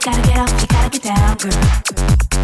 gotta get up, you gotta get down, girl.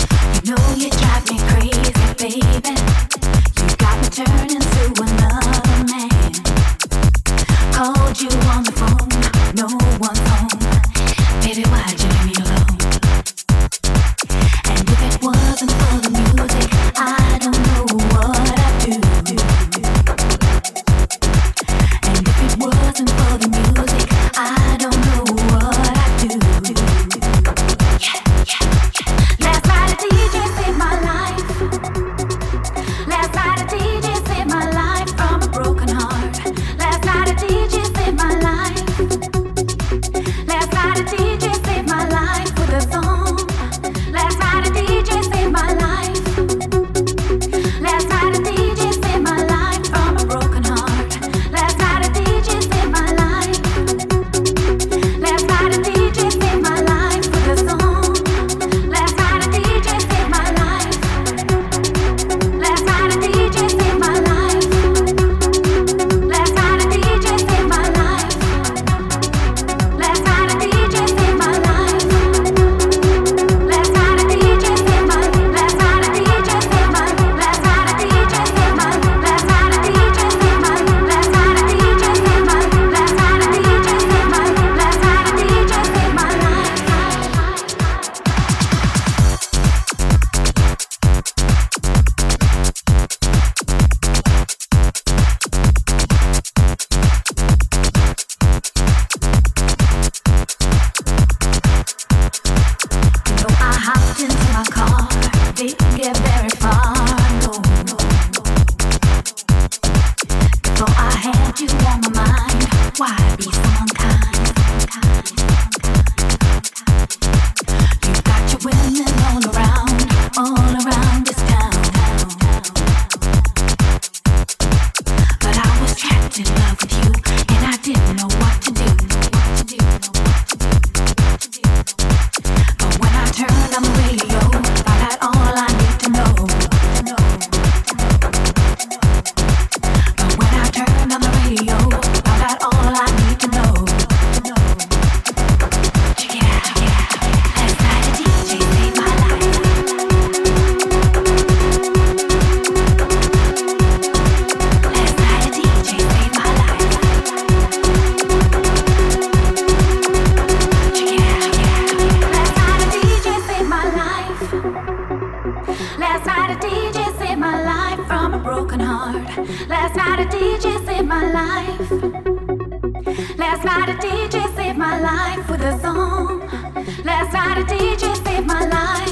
matter, DJ, save my life.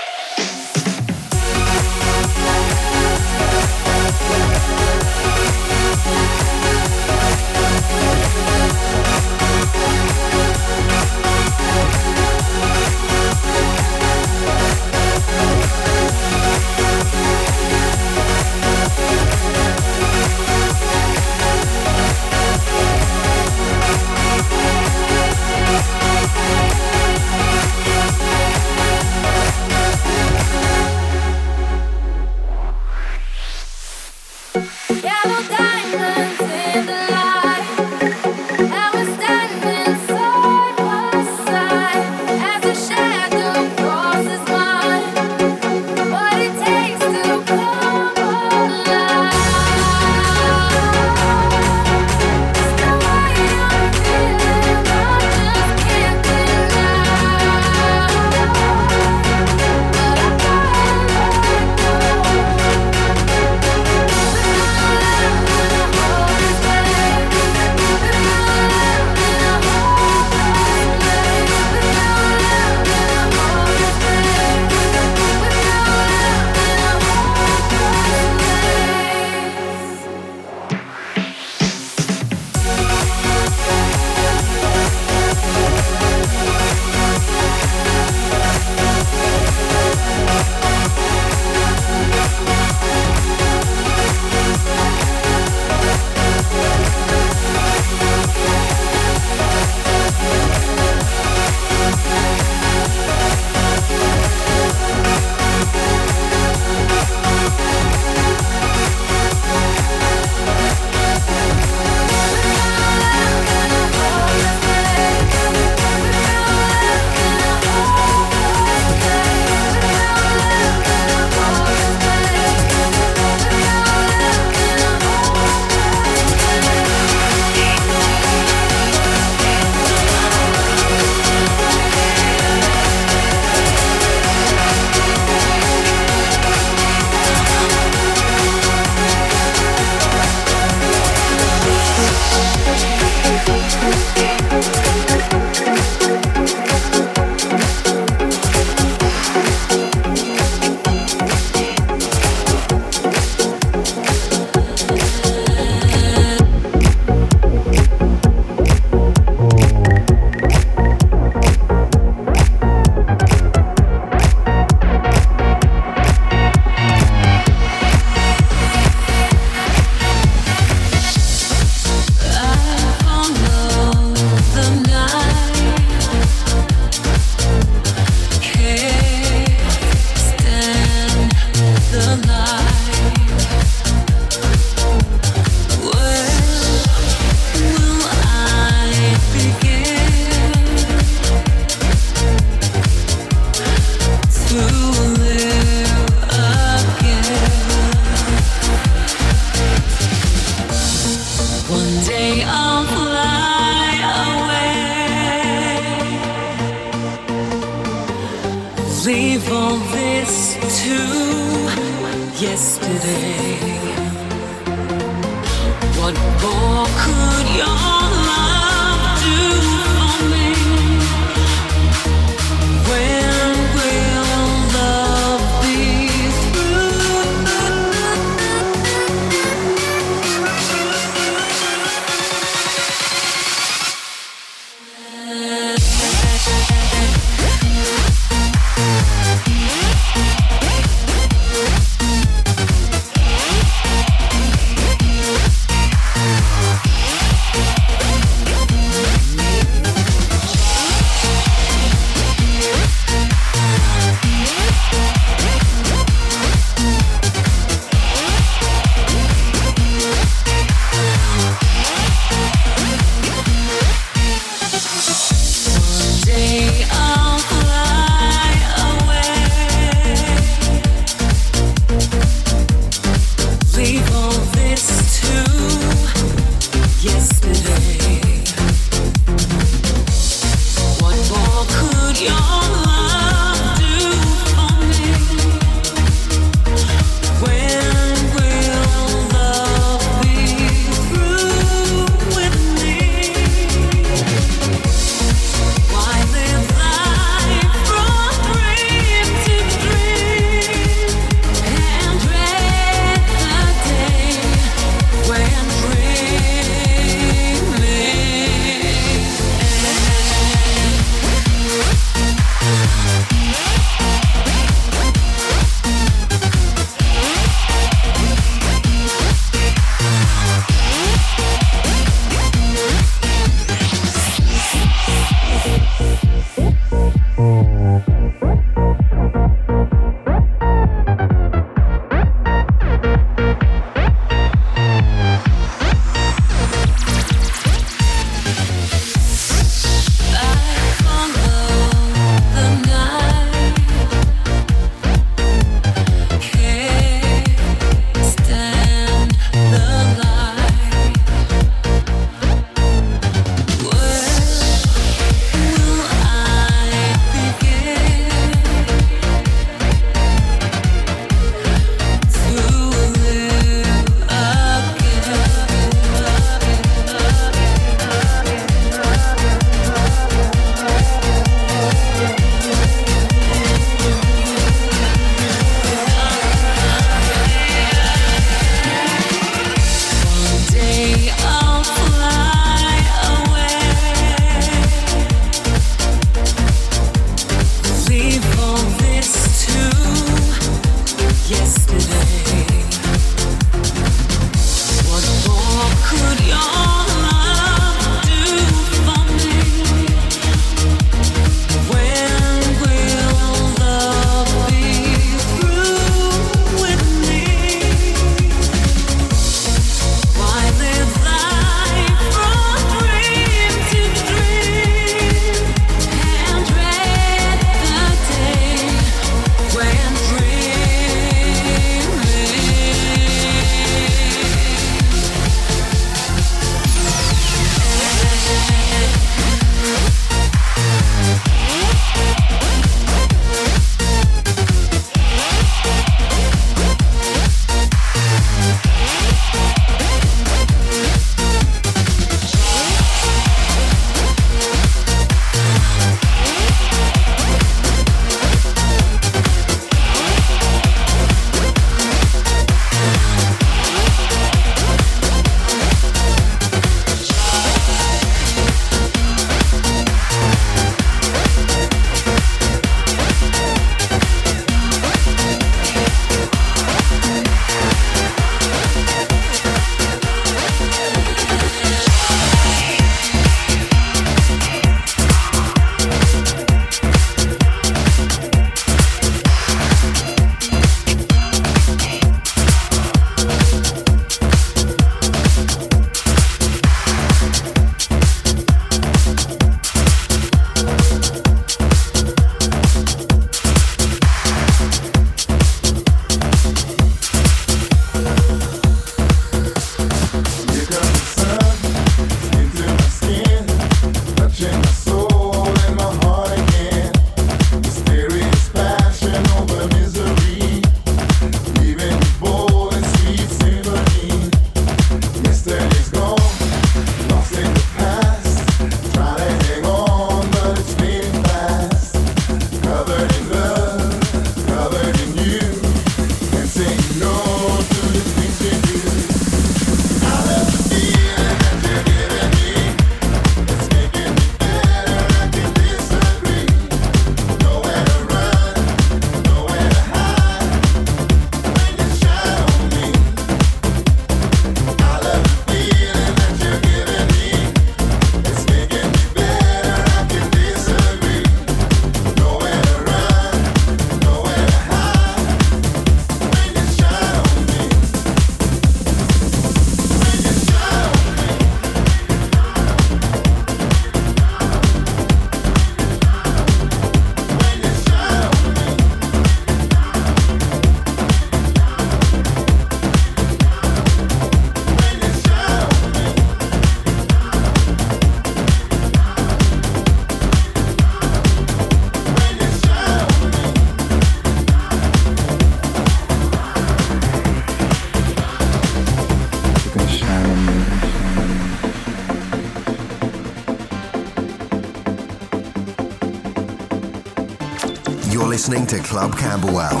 To Club Camberwell,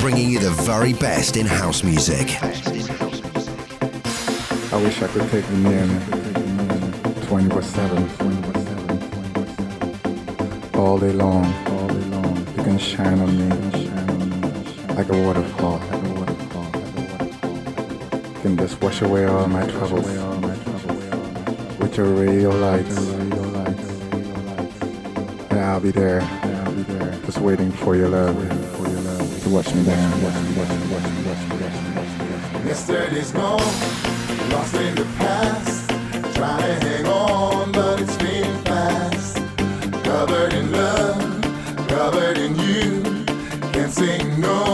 bringing you the very best in house music. I wish I could take them in 24 7. All day long, all day long. You can shine on me like a waterfall. You can just wash away all my troubles with your radio lights. And I'll be there, waiting for your love to watch me down. Yesterday's gone, lost in the past. Trying to hang on, but it's fading fast. Covered in love, covered in you. Can't say no